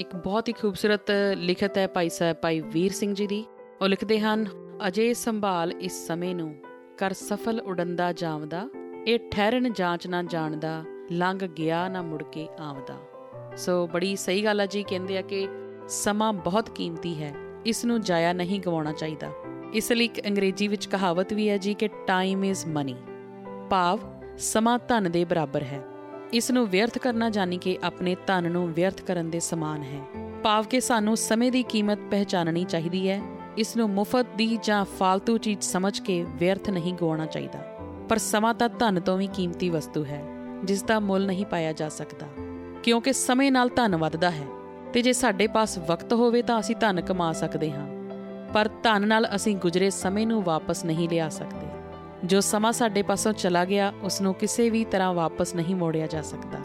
ਇੱਕ ਬਹੁਤ ਹੀ ਖੂਬਸੂਰਤ ਲਿਖਤ ਹੈ ਭਾਈ ਸਾਹਿਬ ਭਾਈ ਵੀਰ ਸਿੰਘ ਜੀ ਦੀ। ਉਹ ਲਿਖਦੇ ਹਨ, ਅਜੇ ਸੰਭਾਲ ਇਸ ਸਮੇਂ ਨੂੰ, ਕਰ ਸਫਲ ਉਡੰਦਾ ਜਾਵਦਾ, ਇਹ ਠਹਿਰਨ ਜਾਂਚ ਨਾ ਜਾਣਦਾ, ਲੰਘ ਗਿਆ ਨਾ ਮੁੜ ਕੇ ਆਵਦਾ। ਸੋ ਬੜੀ ਸਹੀ ਗੱਲ ਆ ਜੀ, ਕਹਿੰਦੇ ਆ ਕਿ ਸਮਾਂ ਬਹੁਤ ਕੀਮਤੀ ਹੈ, ਇਸ ਨੂੰ ਜਾਇਆ ਨਹੀਂ ਗਵਾਉਣਾ ਚਾਹੀਦਾ। ਇਸ ਲਈ ਇੱਕ ਅੰਗਰੇਜ਼ੀ ਵਿੱਚ ਕਹਾਵਤ ਵੀ ਹੈ ਜੀ ਕਿ ਟਾਈਮ ਇਜ਼ ਮਨੀ ਭਾਵ, ਸਮਾਂ ਧਨ ਦੇ ਬਰਾਬਰ ਹੈ। ਇਸ ਨੂੰ ਵਿਅਰਥ ਕਰਨਾ ਜਾਨੀ ਕਿ ਆਪਣੇ ਧਨ ਨੂੰ ਵਿਅਰਥ ਕਰਨ ਦੇ ਸਮਾਨ ਹੈ। ਭਾਵ ਕਿ ਸਾਨੂੰ ਸਮੇਂ ਦੀ ਕੀਮਤ ਪਹਿਚਾਨਣੀ ਚਾਹੀਦੀ ਹੈ। ਇਸ ਨੂੰ ਮੁਫਤ ਦੀ ਜਾਂ ਫालतू ਚੀਜ਼ ਸਮਝ ਕੇ ਵਿਅਰਥ ਨਹੀਂ ਗਵਾਉਣਾ ਚਾਹੀਦਾ। ਪਰ ਸਮਾਂ ਤਾਂ ਧਨ ਤੋਂ ਵੀ ਕੀਮਤੀ ਵਸਤੂ ਹੈ, ਜਿਸ ਦਾ ਮੁੱਲ ਨਹੀਂ ਪਾਇਆ ਜਾ ਸਕਦਾ। ਕਿਉਂਕਿ ਸਮੇਂ ਨਾਲ ਧਨ ਵੱਧਦਾ ਹੈ, ਤੇ ਜੇ ਸਾਡੇ ਪਾਸ ਵਕਤ ਹੋਵੇ ਤਾਂ ਅਸੀਂ ਧਨ ਕਮਾ ਸਕਦੇ ਹਾਂ। ਪਰ ਧਨ ਨਾਲ ਅਸੀਂ ਗੁਜ਼ਰੇ ਸਮੇਂ ਨੂੰ ਵਾਪਸ ਨਹੀਂ ਲਿਆ ਸਕਦੇ। ਜੋ ਸਮਾਂ ਸਾਡੇ ਪਾਸੋਂ ਚਲਾ ਗਿਆ ਉਸ ਨੂੰ ਕਿਸੇ ਵੀ ਤਰ੍ਹਾਂ ਵਾਪਸ ਨਹੀਂ ਮੋੜਿਆ ਜਾ ਸਕਦਾ।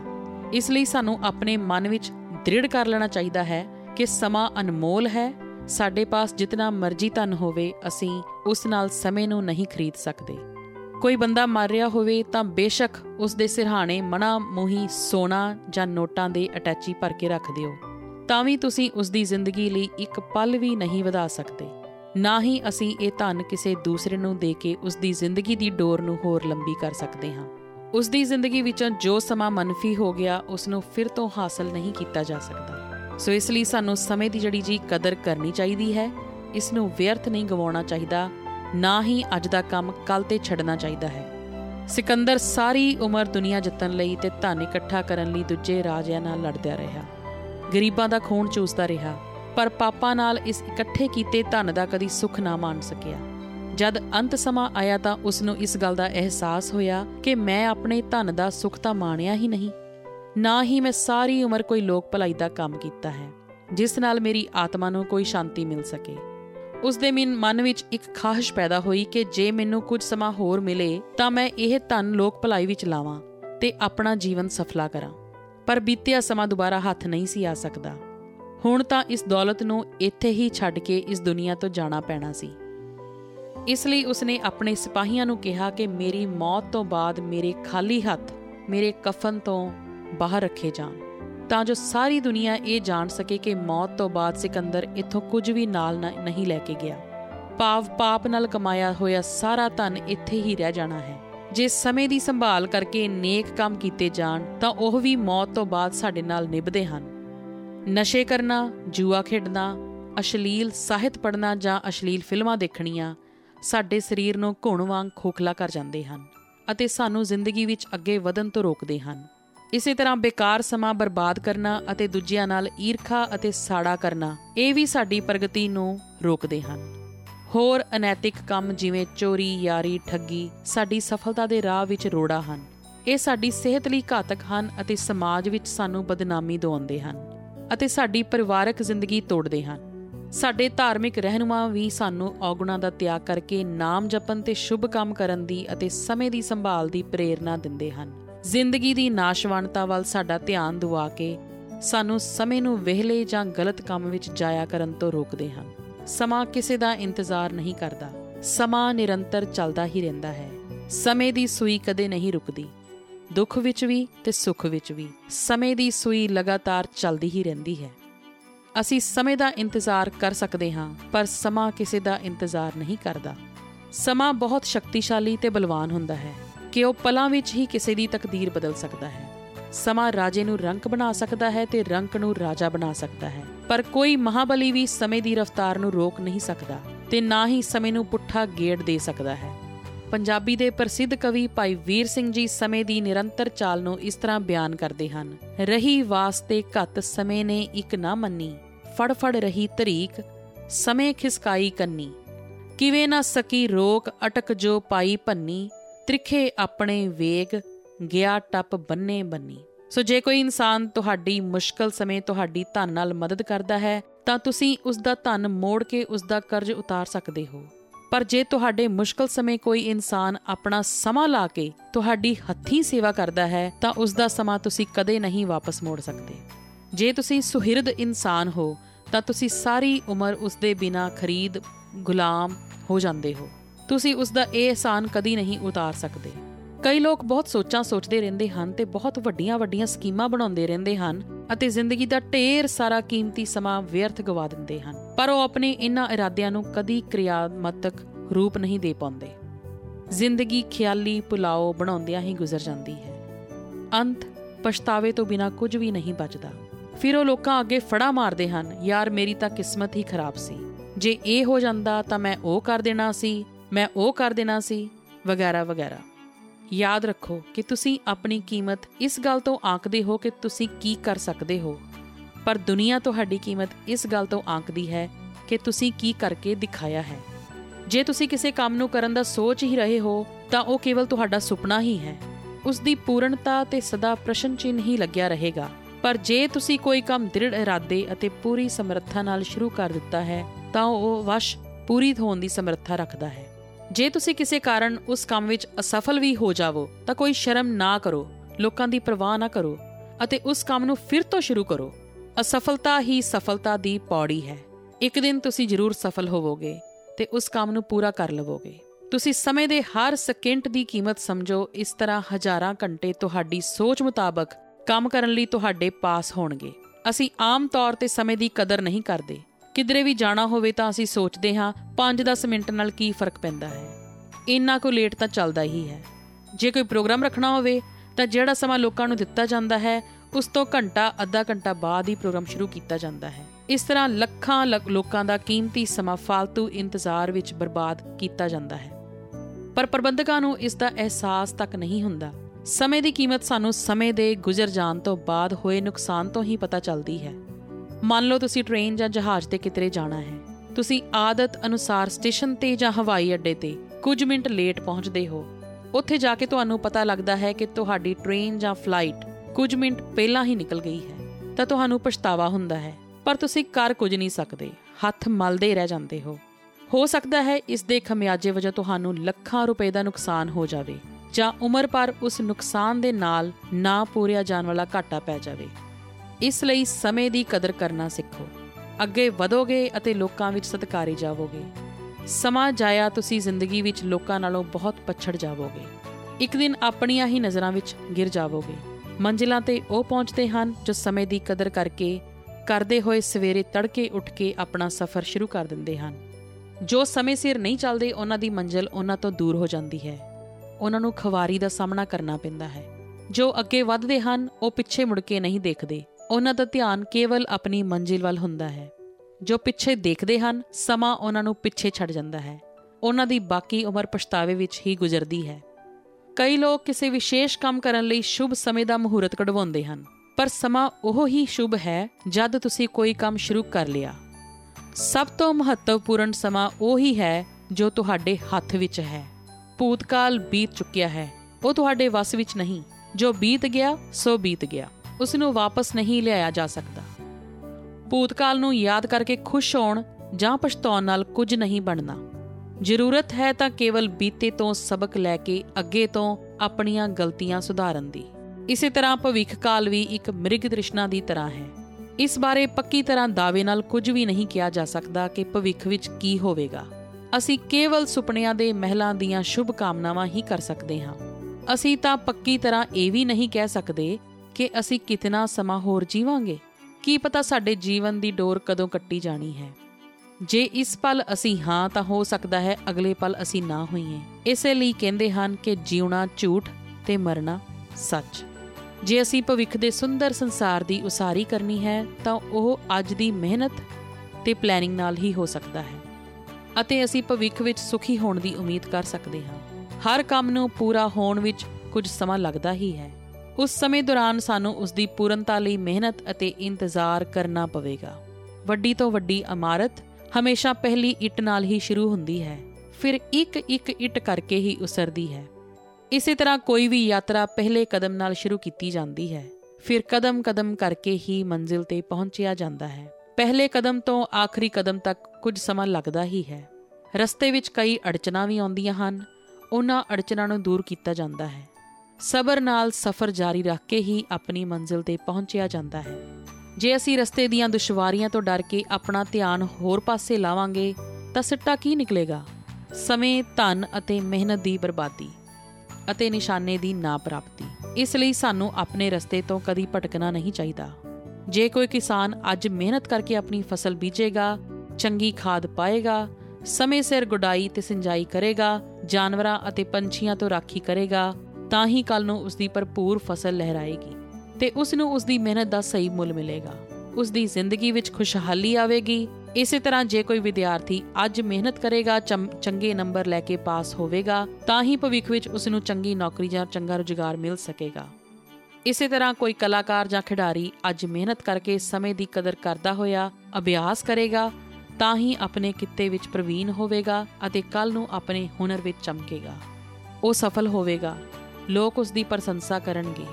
ਇਸ ਲਈ ਸਾਨੂੰ ਆਪਣੇ ਮਨ ਵਿੱਚ ਦ੍ਰਿੜ ਕਰ ਲੈਣਾ ਚਾਹੀਦਾ ਹੈ ਕਿ ਸਮਾਂ ਅਨਮੋਲ ਹੈ। ਸਾਡੇ ਪਾਸ ਜਿੰਨਾ ਮਰਜ਼ੀ ਧਨ ਹੋਵੇ, ਅਸੀਂ ਉਸ ਨਾਲ ਸਮੇਂ ਨੂੰ ਨਹੀਂ ਖਰੀਦ ਸਕਦੇ। ਕੋਈ ਬੰਦਾ ਮਰ ਰਿਹਾ ਹੋਵੇ ਤਾਂ ਬੇਸ਼ੱਕ ਉਸ ਦੇ ਸਿਰਹਾਣੇ ਮਣਾ, ਮੋਹੀ, ਸੋਨਾ ਜਾਂ ਨੋਟਾਂ ਦੇ ਅਟੈਚੀ ਭਰ ਕੇ ਰੱਖ ਦਿਓ। ਤਾਂ ਵੀ ਤੁਸੀਂ ਉਸ ਦੀ ਜ਼ਿੰਦਗੀ ਲਈ ਇੱਕ ਪਲ ਵੀ ਨਹੀਂ ਵਧਾ ਸਕਦੇ। ਨਾ ਹੀ ਅਸੀਂ ਇਹ ਧਨ ਕਿਸੇ ਦੂਸਰੇ ਨੂੰ ਦੇ ਕੇ ਉਸ ਦੀ ਜ਼ਿੰਦਗੀ ਦੀ ਡੋਰ ਨੂੰ ਹੋਰ ਲੰਬੀ ਕਰ ਸਕਦੇ ਹਾਂ। ਉਸ ਦੀ ਜ਼ਿੰਦਗੀ ਵਿੱਚੋਂ ਜੋ ਸਮਾਂ ਮਨਫੀ ਹੋ ਗਿਆ ਉਸ ਨੂੰ ਫਿਰ ਤੋਂ ਹਾਸਲ ਨਹੀਂ ਕੀਤਾ ਜਾ ਸਕਦਾ। ਸੋ ਇਸ ਲਈ ਸਾਨੂੰ ਸਮੇਂ ਦੀ ਜੜੀ ਜੀ ਕਦਰ ਕਰਨੀ ਚਾਹੀਦੀ ਹੈ। ਇਸ ਨੂੰ ਵਿਅਰਥ ਨਹੀਂ ਗਵਾਉਣਾ ਚਾਹੀਦਾ, ਨਾ ਹੀ ਅੱਜ ਦਾ ਕੰਮ ਕੱਲ ਤੇ ਛੱਡਣਾ ਚਾਹੀਦਾ ਹੈ। ਸਿਕੰਦਰ ਸਾਰੀ ਉਮਰ ਦੁਨੀਆ ਜਿੱਤਣ ਲਈ ਤੇ ਧਨ ਇਕੱਠਾ ਕਰਨ ਲਈ ਦੂਜੇ ਰਾਜਿਆਂ ਨਾਲ ਲੜਦਿਆ ਰਿਹਾ। ਗਰੀਬਾਂ ਦਾ ਖੂਨ ਚੂਸਦਾ ਰਿਹਾ। ਪਰ ਪਾਪਾ ਨਾਲ ਇਸ ਇਕੱਠੇ ਕੀਤੇ ਧਨ ਦਾ ਕਦੀ ਸੁੱਖ ਨਾ ਮਾਣ ਸਕਿਆ। ਜਦ ਅੰਤ ਸਮਾਂ ਆਇਆ ਤਾਂ ਉਸ ਨੂੰ ਇਸ ਗੱਲ ਦਾ ਅਹਿਸਾਸ ਹੋਇਆ ਕਿ ਮੈਂ ਆਪਣੇ ਧਨ ਦਾ ਸੁੱਖ ਤਾਂ ਮਾਣਿਆ ਹੀ ਨਹੀਂ। ਨਾ ਹੀ ਮੈਂ ਸਾਰੀ ਉਮਰ ਕੋਈ ਲੋਕ ਭਲਾਈ ਦਾ ਕੰਮ ਕੀਤਾ ਹੈ, ਜਿਸ ਨਾਲ ਮੇਰੀ ਆਤਮਾ ਨੂੰ ਕੋਈ ਸ਼ਾਂਤੀ ਮਿਲ ਸਕੇ। ਉਸ ਦੇ ਮਨ ਵਿੱਚ ਇੱਕ ਖਾਹਿਸ਼ ਪੈਦਾ ਹੋਈ ਕਿ ਜੇ ਮੈਨੂੰ ਕੁਝ ਸਮਾਂ ਹੋਰ ਮਿਲੇ ਤਾਂ ਮੈਂ ਇਹ ਧਨ ਲੋਕ ਭਲਾਈ ਵਿੱਚ ਲਾਵਾਂ ਤੇ ਆਪਣਾ ਜੀਵਨ ਸਫਲਾ ਕਰਾਂ। ਪਰ ਬੀਤਿਆ ਸਮਾਂ ਦੁਬਾਰਾ ਹੱਥ ਨਹੀਂ ਸੀ ਆ ਸਕਦਾ। ਹੁਣ ਤਾਂ ਇਸ ਦੌਲਤ ਨੂੰ ਇੱਥੇ ਹੀ ਛੱਡ ਕੇ ਇਸ ਦੁਨੀਆ ਤੋਂ ਜਾਣਾ ਪੈਣਾ ਸੀ। ਇਸ ਲਈ ਉਸਨੇ ਆਪਣੇ ਸਿਪਾਹੀਆਂ ਨੂੰ ਕਿਹਾ ਕਿ ਮੇਰੀ ਮੌਤ ਤੋਂ ਬਾਅਦ ਮੇਰੇ ਖਾਲੀ ਹੱਥ, ਮੇਰੇ ਕਫਨ ਤੋਂ ਬਾਹਰ ਰੱਖੇ ਜਾਣ, ਤਾਂ ਜੋ ਸਾਰੀ ਦੁਨੀਆ ਇਹ ਜਾਣ ਸਕੇ ਕਿ ਮੌਤ ਤੋਂ ਬਾਅਦ ਸਿਕੰਦਰ ਇੱਥੋਂ ਕੁਝ ਵੀ ਨਾਲ ਨਹੀਂ ਲੈ ਕੇ ਗਿਆ। ਪਾਪ ਪਾਪ ਨਾਲ ਕਮਾਇਆ ਹੋਇਆ ਸਾਰਾ ਧਨ ਇੱਥੇ ਹੀ ਰਹਿ ਜਾਣਾ ਹੈ। ਜੇ ਸਮੇਂ ਦੀ ਸੰਭਾਲ ਕਰਕੇ ਨੇਕ ਕੰਮ ਕੀਤੇ ਜਾਣ, ਤਾਂ ਉਹ ਵੀ ਮੌਤ ਤੋਂ ਬਾਅਦ ਸਾਡੇ ਨਾਲ ਨਿਭਦੇ ਹਨ। ਨਸ਼ੇ ਕਰਨਾ, ਜੂਆ ਖੇਡਣਾ, ਅਸ਼ਲੀਲ ਸਾਹਿਤ ਪੜ੍ਹਨਾ ਜਾਂ ਅਸ਼ਲੀਲ ਫਿਲਮਾਂ ਦੇਖਣੀਆਂ ਸਾਡੇ ਸਰੀਰ ਨੂੰ ਘੁਣ ਵਾਂਗ ਖੋਖਲਾ ਕਰ ਜਾਂਦੇ ਹਨ ਅਤੇ ਸਾਨੂੰ ਜ਼ਿੰਦਗੀ ਵਿੱਚ ਅੱਗੇ ਵਧਣ ਤੋਂ ਰੋਕਦੇ ਹਨ। ਇਸੇ ਤਰ੍ਹਾਂ ਬੇਕਾਰ ਸਮਾਂ ਬਰਬਾਦ ਕਰਨਾ ਅਤੇ ਦੂਜਿਆਂ ਨਾਲ ਈਰਖਾ ਅਤੇ ਸਾੜਾ ਕਰਨਾ, ਇਹ ਵੀ ਸਾਡੀ ਪ੍ਰਗਤੀ ਨੂੰ ਰੋਕਦੇ ਹਨ। ਹੋਰ ਅਨੈਤਿਕ ਕੰਮ ਜਿਵੇਂ ਚੋਰੀ, ਯਾਰੀ, ਠੱਗੀ ਸਾਡੀ ਸਫਲਤਾ ਦੇ ਰਾਹ ਵਿੱਚ ਰੋੜਾ ਹਨ। ਇਹ ਸਾਡੀ ਸਿਹਤ ਲਈ ਘਾਤਕ ਹਨ ਅਤੇ ਸਮਾਜ ਵਿੱਚ ਸਾਨੂੰ ਬਦਨਾਮੀ ਦਵਾਉਂਦੇ ਹਨ। ਅਤੇ ਸਾਡੀ ਪਰਿਵਾਰਕ ਜ਼ਿੰਦਗੀ ਤੋੜਦੇ ਹਨ ਸਾਡੇ ਧਾਰਮਿਕ ਰਹਿਨੁਮਾ ਵੀ ਸਾਨੂੰ ਔਗੁਣਾ ਦਾ ਤਿਆਗ ਕਰਕੇ ਨਾਮ ਜਪਣ ਤੇ ਸ਼ੁਭ ਕੰਮ ਕਰਨ ਦੀ ਅਤੇ ਸਮੇਂ ਦੀ ਸੰਭਾਲ ਦੀ ਪ੍ਰੇਰਣਾ ਦਿੰਦੇ ਹਨ। ਜ਼ਿੰਦਗੀ ਦੀ ਨਾਸ਼ਵਾਨਤਾ ਵੱਲ ਸਾਡਾ ਧਿਆਨ ਦਿਵਾ ਕੇ ਸਾਨੂੰ ਸਮੇਂ ਨੂੰ ਵਿਹਲੇ ਜਾਂ ਗਲਤ ਕੰਮ ਵਿੱਚ ਜਾਇਆ ਕਰਨ ਤੋਂ ਰੋਕਦੇ ਹਨ ਸਮਾਂ ਕਿਸੇ ਦਾ ਇੰਤਜ਼ਾਰ ਨਹੀਂ ਕਰਦਾ। ਸਮਾਂ ਨਿਰੰਤਰ ਚੱਲਦਾ ਹੀ ਰਹਿੰਦਾ ਹੈ। ਸਮੇਂ ਦੀ ਸੂਈ ਕਦੇ ਨਹੀਂ ਰੁਕਦੀ। ਦੁੱਖ ਵਿੱਚ ਵੀ ਤੇ ਸੁੱਖ ਵਿੱਚ ਵੀ। ਸਮੇਂ ਦੀ ਸੂਈ ਲਗਾਤਾਰ ਚੱਲਦੀ ਹੀ ਰਹਿੰਦੀ ਹੈ। ਅਸੀਂ ਸਮੇਂ ਦਾ ਇੰਤਜ਼ਾਰ ਕਰ ਸਕਦੇ ਹਾਂ, ਪਰ ਸਮਾਂ ਕਿਸੇ ਦਾ ਇੰਤਜ਼ਾਰ ਨਹੀਂ ਕਰਦਾ। ਸਮਾਂ ਬਹੁਤ ਸ਼ਕਤੀਸ਼ਾਲੀ ਤੇ ਬਲਵਾਨ ਹੁੰਦਾ ਹੈ ਕਿ ਉਹ ਪਲਾਂ ਵਿੱਚ ਹੀ ਕਿਸੇ ਦੀ ਤਕਦੀਰ ਬਦਲ ਸਕਦਾ ਹੈ। ਸਮਾਂ ਰਾਜੇ ਨੂੰ ਰੰਕ ਬਣਾ ਸਕਦਾ ਹੈ ਤੇ ਰੰਕ ਨੂੰ ਰਾਜਾ ਬਣਾ ਸਕਦਾ ਹੈ। ਪਰ ਕੋਈ ਮਹਾਬਲੀ ਵੀ ਸਮੇਂ ਦੀ ਰਫ਼ਤਾਰ ਨੂੰ ਰੋਕ ਨਹੀਂ ਸਕਦਾ ਤੇ ਨਾ ਹੀ ਸਮੇਂ ਨੂੰ ਪੁੱਠਾ ਗੇੜ ਦੇ ਸਕਦਾ ਹੈ। ਪੰਜਾਬੀ ਦੇ ਪ੍ਰਸਿੱਧ ਕਵੀ ਭਾਈ ਵੀਰ ਸਿੰਘ ਜੀ ਸਮੇਂ ਦੀ ਨਿਰੰਤਰ ਚਾਲ ਨੂੰ ਇਸ ਤਰ੍ਹਾਂ ਬਿਆਨ ਕਰਦੇ ਹਨ। ਰਹੀ ਵਾਸਤੇ ਘੱਤ ਸਮੇਂ ਨੇ ਇੱਕ ਨਾ ਮੰਨੀ ਫੜ ਫੜ ਰਹੀ ਤਰੀਕ, ਸਮੇਂ ਖਿਸਕਾਈ ਕੰਨੀ। ਕਿਵੇਂ ਨਾ ਸਕੀ ਰੋਕ ਅਟਕ ਜੋ ਪਾਈ ਭੰਨੀ, ਤ੍ਰਿਖੇ ਆਪਣੇ ਵੇਗ, ਗਿਆ ਟੱਪ ਬੰਨੇ ਬੰਨੀ। ਸੋ ਜੇ ਕੋਈ ਇਨਸਾਨ ਤੁਹਾਡੀ ਮੁਸ਼ਕਲ ਸਮੇਂ ਤੁਹਾਡੀ ਧਨ ਨਾਲ ਮਦਦ ਕਰਦਾ ਹੈ, ਤਾਂ ਤੁਸੀਂ ਉਸ ਦਾ ਧਨ ਮੋੜ ਕੇ ਉਸ ਦਾ ਕਰਜ਼ ਉਤਾਰ ਸਕਦੇ ਹੋ। ਪਰ ਜੇ ਤੁਹਾਡੇ ਮੁਸ਼ਕਲ ਸਮੇਂ ਕੋਈ ਇਨਸਾਨ ਆਪਣਾ ਸਮਾਂ ਲਾ ਕੇ ਤੁਹਾਡੀ ਹੱਥੀਂ ਸੇਵਾ ਕਰਦਾ ਹੈ, ਤਾਂ ਉਸ ਦਾ ਸਮਾਂ ਤੁਸੀਂ ਕਦੇ ਨਹੀਂ ਵਾਪਸ ਮੋੜ ਸਕਦੇ। ਜੇ ਤੁਸੀਂ ਸੁਹਿਰਦ ਇਨਸਾਨ ਹੋ, ਤਾਂ ਤੁਸੀਂ ਸਾਰੀ ਉਮਰ ਉਸ ਦੇ ਬਿਨਾ ਖਰੀਦ, ਗੁਲਾਮ ਹੋ ਜਾਂਦੇ ਹੋ। ਤੁਸੀਂ ਉਸ ਦਾ ਇਹ ehsan ਕਦੀ ਨਹੀਂ ਉਤਾਰ ਸਕਦੇ। ਕਈ ਲੋਕ ਬਹੁਤ ਸੋਚਾਂ ਸੋਚਦੇ ਰਹਿੰਦੇ ਹਨ ਤੇ ਬਹੁਤ ਵੱਡੀਆਂ-ਵੱਡੀਆਂ ਸਕੀਮਾਂ ਬਣਾਉਂਦੇ ਰਹਿੰਦੇ ਹਨ ਅਤੇ ਜ਼ਿੰਦਗੀ ਦਾ ਢੇਰ ਸਾਰਾ ਕੀਮਤੀ ਸਮਾਂ ਵਿਅਰਥ ਗਵਾ ਦਿੰਦੇ ਹਨ। ਪਰ ਉਹ ਆਪਣੇ ਇਨ੍ਹਾਂ ਇਰਾਦਿਆਂ ਨੂੰ ਕਦੀ ਕਿਰਿਆਤਮਕ ਰੂਪ ਨਹੀਂ ਦੇ ਪਾਉਂਦੇ। ਜ਼ਿੰਦਗੀ ਖਿਆਲੀ ਪੁਲਾਓ ਬਣਾਉਂਦਿਆਂ ਹੀ ਗੁਜ਼ਰ ਜਾਂਦੀ ਹੈ। ਅੰਤ ਪਛਤਾਵੇ ਤੋਂ ਬਿਨਾ ਕੁਝ ਵੀ ਨਹੀਂ ਬਚਦਾ। ਫਿਰ ਉਹ ਲੋਕਾਂ ਅੱਗੇ ਫੜਾ ਮਾਰਦੇ ਹਨ, ਯਾਰ, ਮੇਰੀ ਤਾਂ ਕਿਸਮਤ ਹੀ ਖਰਾਬ ਸੀ। ਜੇ ਇਹ ਹੋ ਜਾਂਦਾ ਤਾਂ ਮੈਂ ਉਹ ਕਰ ਦੇਣਾ ਸੀ, ਮੈਂ ਉਹ ਕਰ ਦੇਣਾ ਸੀ, ਵਗੈਰਾ ਵਗੈਰਾ। ਯਾਦ ਰੱਖੋ ਕਿ ਤੁਸੀਂ ਆਪਣੀ ਕੀਮਤ ਇਸ ਗੱਲ ਤੋਂ ਆਂਕਦੇ ਹੋ ਕਿ ਤੁਸੀਂ ਕੀ ਕਰ ਸਕਦੇ ਹੋ। ਪਰ ਦੁਨੀਆ ਤੁਹਾਡੀ ਕੀਮਤ ਇਸ ਗੱਲ ਤੋਂ ਆਂਕਦੀ ਹੈ ਕਿ ਤੁਸੀਂ ਕੀ ਕਰਕੇ ਦਿਖਾਇਆ ਹੈ। ਜੇ ਤੁਸੀਂ ਕਿਸੇ ਕੰਮ ਨੂੰ ਕਰਨ ਦਾ ਸੋਚ ਹੀ ਰਹੇ ਹੋ, ਤਾਂ ਉਹ ਕੇਵਲ ਤੁਹਾਡਾ ਸੁਪਨਾ ਹੀ ਹੈ। ਉਸ ਦੀ ਪੂਰਨਤਾ ਤੇ ਸਦਾ ਪ੍ਰਸ਼ਨ ਚਿੰਨ ਹੀ ਲੱਗਿਆ ਰਹੇਗਾ। ਪਰ ਜੇ ਤੁਸੀਂ ਕੋਈ ਕੰਮ ਦ੍ਰਿੜ ਇਰਾਦੇ ਅਤੇ ਪੂਰੀ ਸਮਰੱਥਾ ਨਾਲ ਸ਼ੁਰੂ ਕਰ ਦਿੱਤਾ ਹੈ, ਤਾਂ ਉਹ ਵਸ਼ ਪੂਰੀ ਹੋਣ ਦੀ ਸਮਰੱਥਾ ਰੱਖਦਾ ਹੈ। ਜੇ ਤੁਸੀਂ ਕਿਸੇ ਕਾਰਨ ਉਸ ਕੰਮ ਵਿੱਚ ਅਸਫਲ ਵੀ ਹੋ ਜਾਵੋ, ਤਾਂ ਕੋਈ ਸ਼ਰਮ ਨਾ ਕਰੋ, ਲੋਕਾਂ ਦੀ ਪਰਵਾਹ ਨਾ ਕਰੋ ਅਤੇ ਉਸ ਕੰਮ ਨੂੰ ਫਿਰ ਤੋਂ ਸ਼ੁਰੂ ਕਰੋ। ਅਸਫਲਤਾ ਹੀ ਸਫਲਤਾ ਦੀ ਪੌੜੀ ਹੈ। ਇੱਕ ਦਿਨ ਤੁਸੀਂ ਜ਼ਰੂਰ ਸਫਲ ਹੋਵੋਗੇ ਤੇ ਉਸ ਕੰਮ ਨੂੰ ਪੂਰਾ ਕਰ ਲਵੋਗੇ। ਤੁਸੀਂ ਸਮੇਂ ਦੇ ਹਰ ਸਕਿੰਟ ਦੀ ਕੀਮਤ ਸਮਝੋ, ਇਸ ਤਰ੍ਹਾਂ ਹਜ਼ਾਰਾਂ ਘੰਟੇ ਤੁਹਾਡੀ ਸੋਚ ਮੁਤਾਬਕ ਕੰਮ ਕਰਨ ਲਈ ਤੁਹਾਡੇ ਪਾਸ ਹੋਣਗੇ। ਅਸੀਂ ਆਮ ਤੌਰ ਤੇ ਸਮੇਂ ਦੀ ਕਦਰ ਨਹੀਂ ਕਰਦੇ। ਕਿਧਰੇ ਵੀ ਜਾਣਾ ਹੋਵੇ ਤਾਂ ਅਸੀਂ ਸੋਚਦੇ ਹਾਂ 5-10 ਮਿੰਟ ਨਾਲ ਕੀ ਫ਼ਰਕ ਪੈਂਦਾ ਹੈ। ਇੰਨਾ ਕੋ ਲੇਟ ਤਾਂ ਚੱਲਦਾ ਹੀ ਹੈ। ਜੇ ਕੋਈ ਪ੍ਰੋਗਰਾਮ ਰੱਖਣਾ ਹੋਵੇ, ਤਾਂ ਜਿਹੜਾ ਸਮਾਂ ਲੋਕਾਂ ਨੂੰ ਦਿੱਤਾ ਜਾਂਦਾ ਹੈ ਉਸ ਤੋਂ ਘੰਟਾ, ਅੱਧਾ ਘੰਟਾ ਬਾਅਦ ਹੀ ਪ੍ਰੋਗਰਾਮ ਸ਼ੁਰੂ ਕੀਤਾ ਜਾਂਦਾ ਹੈ। ਇਸ ਤਰ੍ਹਾਂ ਲੱਖਾਂ ਲੋਕਾਂ ਦਾ ਕੀਮਤੀ ਸਮਾਂ ਫालतू ਇੰਤਜ਼ਾਰ ਵਿੱਚ ਬਰਬਾਦ ਕੀਤਾ ਜਾਂਦਾ ਹੈ। ਪਰ ਪ੍ਰਬੰਧਕਾਂ ਨੂੰ ਇਸ ਦਾ ਅਹਿਸਾਸ ਤੱਕ ਨਹੀਂ ਹੁੰਦਾ। ਸਮੇਂ ਦੀ ਕੀਮਤ ਸਾਨੂੰ ਸਮੇਂ ਦੇ ਗੁਜ਼ਰ ਜਾਣ ਤੋਂ ਬਾਅਦ ਹੋਏ ਨੁਕਸਾਨ ਤੋਂ ਹੀ ਪਤਾ ਚੱਲਦੀ ਹੈ। ਮੰਨ ਲਓ ਤੁਸੀਂ ਟ੍ਰੇਨ ਜਾਂ ਜਹਾਜ਼ ਤੇ ਕਿਤੇ ਜਾਣਾ ਹੈ। ਤੁਸੀਂ ਆਦਤ ਅਨੁਸਾਰ ਸਟੇਸ਼ਨ ਤੇ ਜਾਂ ਹਵਾਈ ਅੱਡੇ ਤੇ ਕੁਝ ਮਿੰਟ ਲੇਟ ਪਹੁੰਚਦੇ ਹੋ। ਉੱਥੇ ਜਾ ਕੇ ਤੁਹਾਨੂੰ ਪਤਾ ਲੱਗਦਾ ਹੈ ਕਿ ਤੁਹਾਡੀ ਟ੍ਰੇਨ ਜਾਂ ਫਲਾਈਟ ਕੁਝ ਮਿੰਟ ਪਹਿਲਾਂ ਹੀ ਨਿਕਲ ਗਈ ਹੈ, ਤਾਂ ਤੁਹਾਨੂੰ ਪਛਤਾਵਾ ਹੁੰਦਾ ਹੈ। ਪਰ ਤੁਸੀਂ ਕਰ ਕੁਝ ਨਹੀਂ ਸਕਦੇ। ਹੱਥ ਮਲਦੇ ਰਹਿ ਜਾਂਦੇ ਹੋ। ਹੋ ਸਕਦਾ ਹੈ ਇਸ ਦੇ ਖਮਿਆਜੇ ਵਜੋਂ ਤੁਹਾਨੂੰ ਲੱਖਾਂ ਰੁਪਏ ਦਾ ਨੁਕਸਾਨ ਹੋ ਜਾਵੇ, ਜਾਂ ਉਮਰ ਪਰ ਉਸ ਨੁਕਸਾਨ ਦੇ ਨਾਲ ਨਾ ਪੂਰਿਆ ਜਾਣ ਵਾਲਾ ਘਾਟਾ ਪੈ ਜਾਵੇ। ਇਸ ਲਈ ਸਮੇਂ ਦੀ ਕਦਰ ਕਰਨਾ ਸਿੱਖੋ। ਅੱਗੇ ਵਧੋਗੇ ਅਤੇ ਲੋਕਾਂ ਵਿੱਚ ਸਤਿਕਾਰੇ ਜਾਵੋਗੇ। ਸਮਾਂ ਜਾਇਆ ਤੁਸੀਂ ਜ਼ਿੰਦਗੀ ਵਿੱਚ ਲੋਕਾਂ ਨਾਲੋਂ ਬਹੁਤ ਪਛੜ ਜਾਵੋਗੇ। ਇੱਕ ਦਿਨ ਆਪਣੀਆਂ ਹੀ ਨਜ਼ਰਾਂ ਵਿੱਚ ਗਿਰ ਜਾਵੋਗੇ। ਮੰਜ਼ਿਲਾਂ ਤੇ ਉਹ ਪਹੁੰਚਦੇ ਹਨ ਜੋ ਸਮੇਂ ਦੀ ਕਦਰ ਕਰਕੇ ਕਰਦੇ ਹੋਏ ਸਵੇਰੇ ਤੜਕੇ ਉੱਠ ਕੇ ਆਪਣਾ ਸਫ਼ਰ ਸ਼ੁਰੂ ਕਰ ਦਿੰਦੇ ਹਨ। ਜੋ ਸਮੇਂ ਸਿਰ ਨਹੀਂ ਚੱਲਦੇ, ਉਹਨਾਂ ਦੀ ਮੰਜ਼ਿਲ ਉਹਨਾਂ ਤੋਂ ਦੂਰ ਹੋ ਜਾਂਦੀ ਹੈ। ਉਹਨਾਂ ਨੂੰ ਖਵਾਰੀ ਦਾ ਸਾਹਮਣਾ ਕਰਨਾ ਪੈਂਦਾ ਹੈ। ਜੋ ਅੱਗੇ ਵਧਦੇ ਹਨ, ਉਹ ਪਿੱਛੇ ਮੁੜ ਕੇ ਨਹੀਂ ਦੇਖਦੇ। ਉਹਨਾਂ ਦਾ ਧਿਆਨ ਕੇਵਲ ਆਪਣੀ ਮੰਜ਼ਿਲ ਵੱਲ ਹੁੰਦਾ ਹੈ। ਜੋ ਪਿੱਛੇ ਦੇਖਦੇ ਹਨ, ਸਮਾਂ ਉਹਨਾਂ ਨੂੰ ਪਿੱਛੇ ਛੱਡ ਜਾਂਦਾ ਹੈ। ਉਹਨਾਂ ਦੀ ਬਾਕੀ ਉਮਰ ਪਛਤਾਵੇ ਵਿੱਚ ਹੀ ਗੁਜ਼ਰਦੀ ਹੈ। ਕਈ ਲੋਕ ਕਿਸੇ ਵਿਸ਼ੇਸ਼ ਕੰਮ ਕਰਨ ਲਈ ਸ਼ੁਭ ਸਮੇਂ ਦਾ ਮਹੂਰਤ ਕਢਵਾਉਂਦੇ ਹਨ। ਪਰ ਸਮਾਂ ਉਹ ਹੀ ਸ਼ੁਭ ਹੈ ਜਦ ਤੁਸੀਂ ਕੋਈ ਕੰਮ ਸ਼ੁਰੂ ਕਰ ਲਿਆ। ਸਭ ਤੋਂ ਮਹੱਤਵਪੂਰਨ ਸਮਾਂ ਉਹ ਹੀ ਹੈ ਜੋ ਤੁਹਾਡੇ ਹੱਥ ਵਿੱਚ ਹੈ। ਭੂਤਕਾਲ ਬੀਤ ਚੁੱਕਿਆ ਹੈ। ਉਹ ਤੁਹਾਡੇ ਵੱਸ ਵਿੱਚ ਨਹੀਂ। ਜੋ ਬੀਤ ਗਿਆ, ਸੋ ਬੀਤ ਗਿਆ। ਉਸ ਨੂੰ ਵਾਪਸ ਨਹੀਂ ਲਿਆਇਆ ਜਾ ਸਕਦਾ। ਭੂਤਕਾਲ ਨੂੰ ਯਾਦ ਕਰਕੇ ਖੁਸ਼ ਹੋਣ ਜਾਂ ਪਛਤਾਉਣ ਨਾਲ ਕੁਝ ਨਹੀਂ ਬਣਨਾ। ਜ਼ਰੂਰਤ ਹੈ ਤਾਂ ਕੇਵਲ ਬੀਤੇ ਤੋਂ ਸਬਕ ਲੈ ਕੇ ਅੱਗੇ ਤੋਂ ਆਪਣੀਆਂ ਗਲਤੀਆਂ ਸੁਧਾਰਨ ਦੀ। ਇਸੇ ਤਰ੍ਹਾਂ ਭਵਿੱਖ ਕਾਲ ਵੀ ਇੱਕ ਮ੍ਰਿਗ ਤ੍ਰਿਸ਼ਨਾ ਦੀ ਤਰ੍ਹਾਂ ਹੈ। ਇਸ ਬਾਰੇ ਪੱਕੀ ਤਰ੍ਹਾਂ ਦਾਅਵੇ ਨਾਲ ਕੁਝ ਵੀ ਨਹੀਂ ਕਿਹਾ ਜਾ ਸਕਦਾ ਕਿ ਭਵਿੱਖ ਵਿੱਚ ਕੀ ਹੋਵੇਗਾ। ਅਸੀਂ ਕੇਵਲ ਸੁਪਨਿਆਂ ਦੇ ਮਹਿਲਾਂ ਦੀਆਂ ਸ਼ੁਭ ਕਾਮਨਾਵਾਂ ਹੀ ਕਰ ਸਕਦੇ ਹਾਂ। ਅਸੀਂ ਤਾਂ ਪੱਕੀ ਤਰ੍ਹਾਂ ਇਹ ਵੀ ਨਹੀਂ ਕਹਿ ਸਕਦੇ ਕਿ ਅਸੀਂ ਕਿਤਨਾ ਸਮਾਂ ਹੋਰ ਜੀਵਾਂਗੇ। ਕੀ ਪਤਾ ਸਾਡੇ ਜੀਵਨ ਦੀ ਡੋਰ ਕਦੋਂ ਕੱਟੀ ਜਾਣੀ ਹੈ। ਜੇ ਇਸ ਪਲ ਅਸੀਂ ਹਾਂ ਤਾਂ ਹੋ ਸਕਦਾ ਹੈ ਅਗਲੇ ਪਲ ਅਸੀਂ ਨਾ ਹੋਈਏ। ਇਸੇ ਲਈ ਕਹਿੰਦੇ ਹਨ ਕਿ ਜਿਉਣਾ ਝੂਠ ਤੇ ਮਰਨਾ ਸੱਚ। ਜੇ ਅਸੀਂ ਭਵਿੱਖ ਦੇ ਸੁੰਦਰ ਸੰਸਾਰ ਦੀ ਉਸਾਰੀ ਕਰਨੀ ਹੈ ਤਾਂ ਉਹ ਅੱਜ ਦੀ ਮਿਹਨਤ ਤੇ ਪਲੈਨਿੰਗ ਨਾਲ ਹੀ ਹੋ ਸਕਦਾ ਹੈ। ਅਤੇ ਅਸੀਂ ਭਵਿੱਖ ਵਿੱਚ ਸੁਖੀ ਹੋਣ ਦੀ ਉਮੀਦ ਕਰ ਸਕਦੇ ਹਾਂ। ਹਰ ਕੰਮ ਨੂੰ ਪੂਰਾ ਹੋਣ ਵਿੱਚ ਕੁਝ ਸਮਾਂ ਲੱਗਦਾ ਹੀ ਹੈ। ਉਸ ਸਮੇਂ ਦੌਰਾਨ ਸਾਨੂੰ ਉਸ ਦੀ ਪੂਰਨਤਾ ਲਈ ਮਿਹਨਤ ਅਤੇ ਇੰਤਜ਼ਾਰ ਕਰਨਾ ਪਵੇਗਾ। ਵੱਡੀ ਤੋਂ ਵੱਡੀ ਇਮਾਰਤ ਹਮੇਸ਼ਾ ਪਹਿਲੀ ਇੱਟ ਨਾਲ ਹੀ ਸ਼ੁਰੂ ਹੁੰਦੀ ਹੈ, ਫਿਰ ਇੱਕ ਇੱਕ ਇੱਟ ਕਰਕੇ ਹੀ ਉਸਰਦੀ ਹੈ। ਇਸੇ ਤਰ੍ਹਾਂ ਕੋਈ ਵੀ ਯਾਤਰਾ ਪਹਿਲੇ ਕਦਮ ਨਾਲ ਸ਼ੁਰੂ ਕੀਤੀ ਜਾਂਦੀ ਹੈ, ਫਿਰ ਕਦਮ-ਕਦਮ ਕਰਕੇ ਹੀ ਮੰਜ਼ਿਲ ਤੇ ਪਹੁੰਚਿਆ ਜਾਂਦਾ ਹੈ। ਪਹਿਲੇ ਕਦਮ ਤੋਂ ਆਖਰੀ ਕਦਮ ਤੱਕ ਕੁਝ ਸਮਾਂ ਲੱਗਦਾ ਹੀ ਹੈ। ਰਸਤੇ ਵਿੱਚ ਕਈ ਅੜਚਣਾ ਵੀ ਆਉਂਦੀਆਂ ਹਨ, ਉਹਨਾਂ ਅੜਚਣਾ ਨੂੰ ਦੂਰ ਕੀਤਾ ਜਾਂਦਾ ਹੈ। ਸਬਰ ਨਾਲ ਸਫ਼ਰ ਜਾਰੀ ਰੱਖ ਕੇ ਹੀ ਆਪਣੀ ਮੰਜ਼ਿਲ ਤੇ ਪਹੁੰਚਿਆ ਜਾਂਦਾ ਹੈ। ਜੇ ਅਸੀਂ ਰਸਤੇ ਦੀਆਂ ਦੁਸ਼ਵਾਰੀਆਂ ਤੋਂ ਡਰ ਕੇ ਆਪਣਾ ਧਿਆਨ ਹੋਰ ਪਾਸੇ ਲਾਵਾਂਗੇ, ਤਾਂ ਸਿੱਟਾ ਕੀ ਨਿਕਲੇਗਾ? ਸਮੇਂ, ਧਨ ਅਤੇ ਮਿਹਨਤ ਦੀ ਬਰਬਾਦੀ ਅਤੇ ਨਿਸ਼ਾਨੇ ਦੀ ਨਾ ਪ੍ਰਾਪਤੀ ਇਸ ਲਈ ਸਾਨੂੰ ਆਪਣੇ ਰਸਤੇ ਤੋਂ ਕਦੀ ਭਟਕਣਾ ਨਹੀਂ ਚਾਹੀਦਾ। ਜੇ ਕੋਈ ਕਿਸਾਨ ਅੱਜ ਮਿਹਨਤ ਕਰਕੇ ਆਪਣੀ ਫਸਲ ਬੀਜੇਗਾ, ਚੰਗੀ ਖਾਦ ਪਾਏਗਾ, ਸਮੇਂ ਸਿਰ ਗੁਡਾਈ ਤੇ ਸਿੰਜਾਈ ਕਰੇਗਾ, ਜਾਨਵਰਾਂ ਅਤੇ ਪੰਛੀਆਂ ਤੋਂ ਰਾਖੀ ਕਰੇਗਾ, ਤਾਂ ਹੀ ਕੱਲ ਨੂੰ ਉਸ ਦੀ ਭਰਪੂਰ ਫਸਲ ਲਹਿਰਾਏਗੀ। ਤੇ ਉਸ ਨੂੰ ਉਸ ਦੀ ਮਿਹਨਤ ਦਾ ਸਹੀ ਮੁੱਲ ਮਿਲੇਗਾ। ਉਸ ਦੀ ਜ਼ਿੰਦਗੀ ਵਿੱਚ ਖੁਸ਼ਹਾਲੀ ਆਵੇਗੀ। ਇਸੇ ਤਰ੍ਹਾਂ ਜੇ ਕੋਈ ਵਿਦਿਆਰਥੀ ਅੱਜ ਮਿਹਨਤ ਕਰੇਗਾ ਚੰਗੇ ਨੰਬਰ ਲੈ ਕੇ ਪਾਸ ਹੋਵੇਗਾ, ਤਾਂ ਹੀ ਭਵਿੱਖ ਵਿੱਚ ਉਸ ਨੂੰ ਚੰਗੀ ਨੌਕਰੀ ਜਾਂ ਚੰਗਾ ਰੁਜ਼ਗਾਰ ਮਿਲ ਸਕੇਗਾ। ਇਸੇ ਤਰ੍ਹਾਂ ਕੋਈ ਕਲਾਕਾਰ ਜਾਂ ਖਿਡਾਰੀ ਅੱਜ ਮਿਹਨਤ ਕਰਕੇ ਸਮੇਂ ਦੀ ਕਦਰ ਕਰਦਾ ਹੋਇਆ ਅਭਿਆਸ ਕਰੇਗਾ, ਤਾਂ ਹੀ ਆਪਣੇ ਕਿੱਤੇ ਵਿੱਚ ਪ੍ਰਵੀਨ ਹੋਵੇਗਾ ਅਤੇ ਕੱਲ ਨੂੰ ਆਪਣੇ ਹੁਨਰ ਵਿੱਚ ਚਮਕੇਗਾ। ਉਹ ਸਫਲ ਹੋਵੇਗਾ। ਲੋਕ ਉਸ ਦੀ ਪ੍ਰਸ਼ੰਸਾ ਕਰਨਗੇ।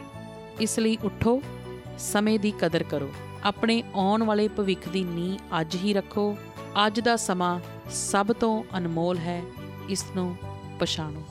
ਇਸ ਲਈ ਉਠੋ, ਸਮੇਂ ਦੀ ਕਦਰ ਕਰੋ। ਆਪਣੇ ਆਉਣ ਵਾਲੇ ਭਵਿੱਖ ਦੀ ਨੀਂਹ ਅੱਜ ਹੀ ਰੱਖੋ। ਅੱਜ ਦਾ ਸਮਾਂ ਸਭ ਤੋਂ ਅਨਮੋਲ ਹੈ, ਇਸ ਨੂੰ ਪਛਾਣੋ।